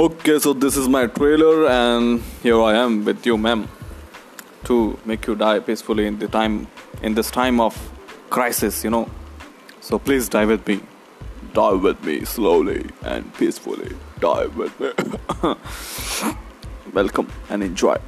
Okay, so this is my trailer, and here I am with you, ma'am, to make you die peacefully in the time, in this time of crisis, you know. So please die with me, die with me slowly and peacefully. Die with me. Welcome and enjoy.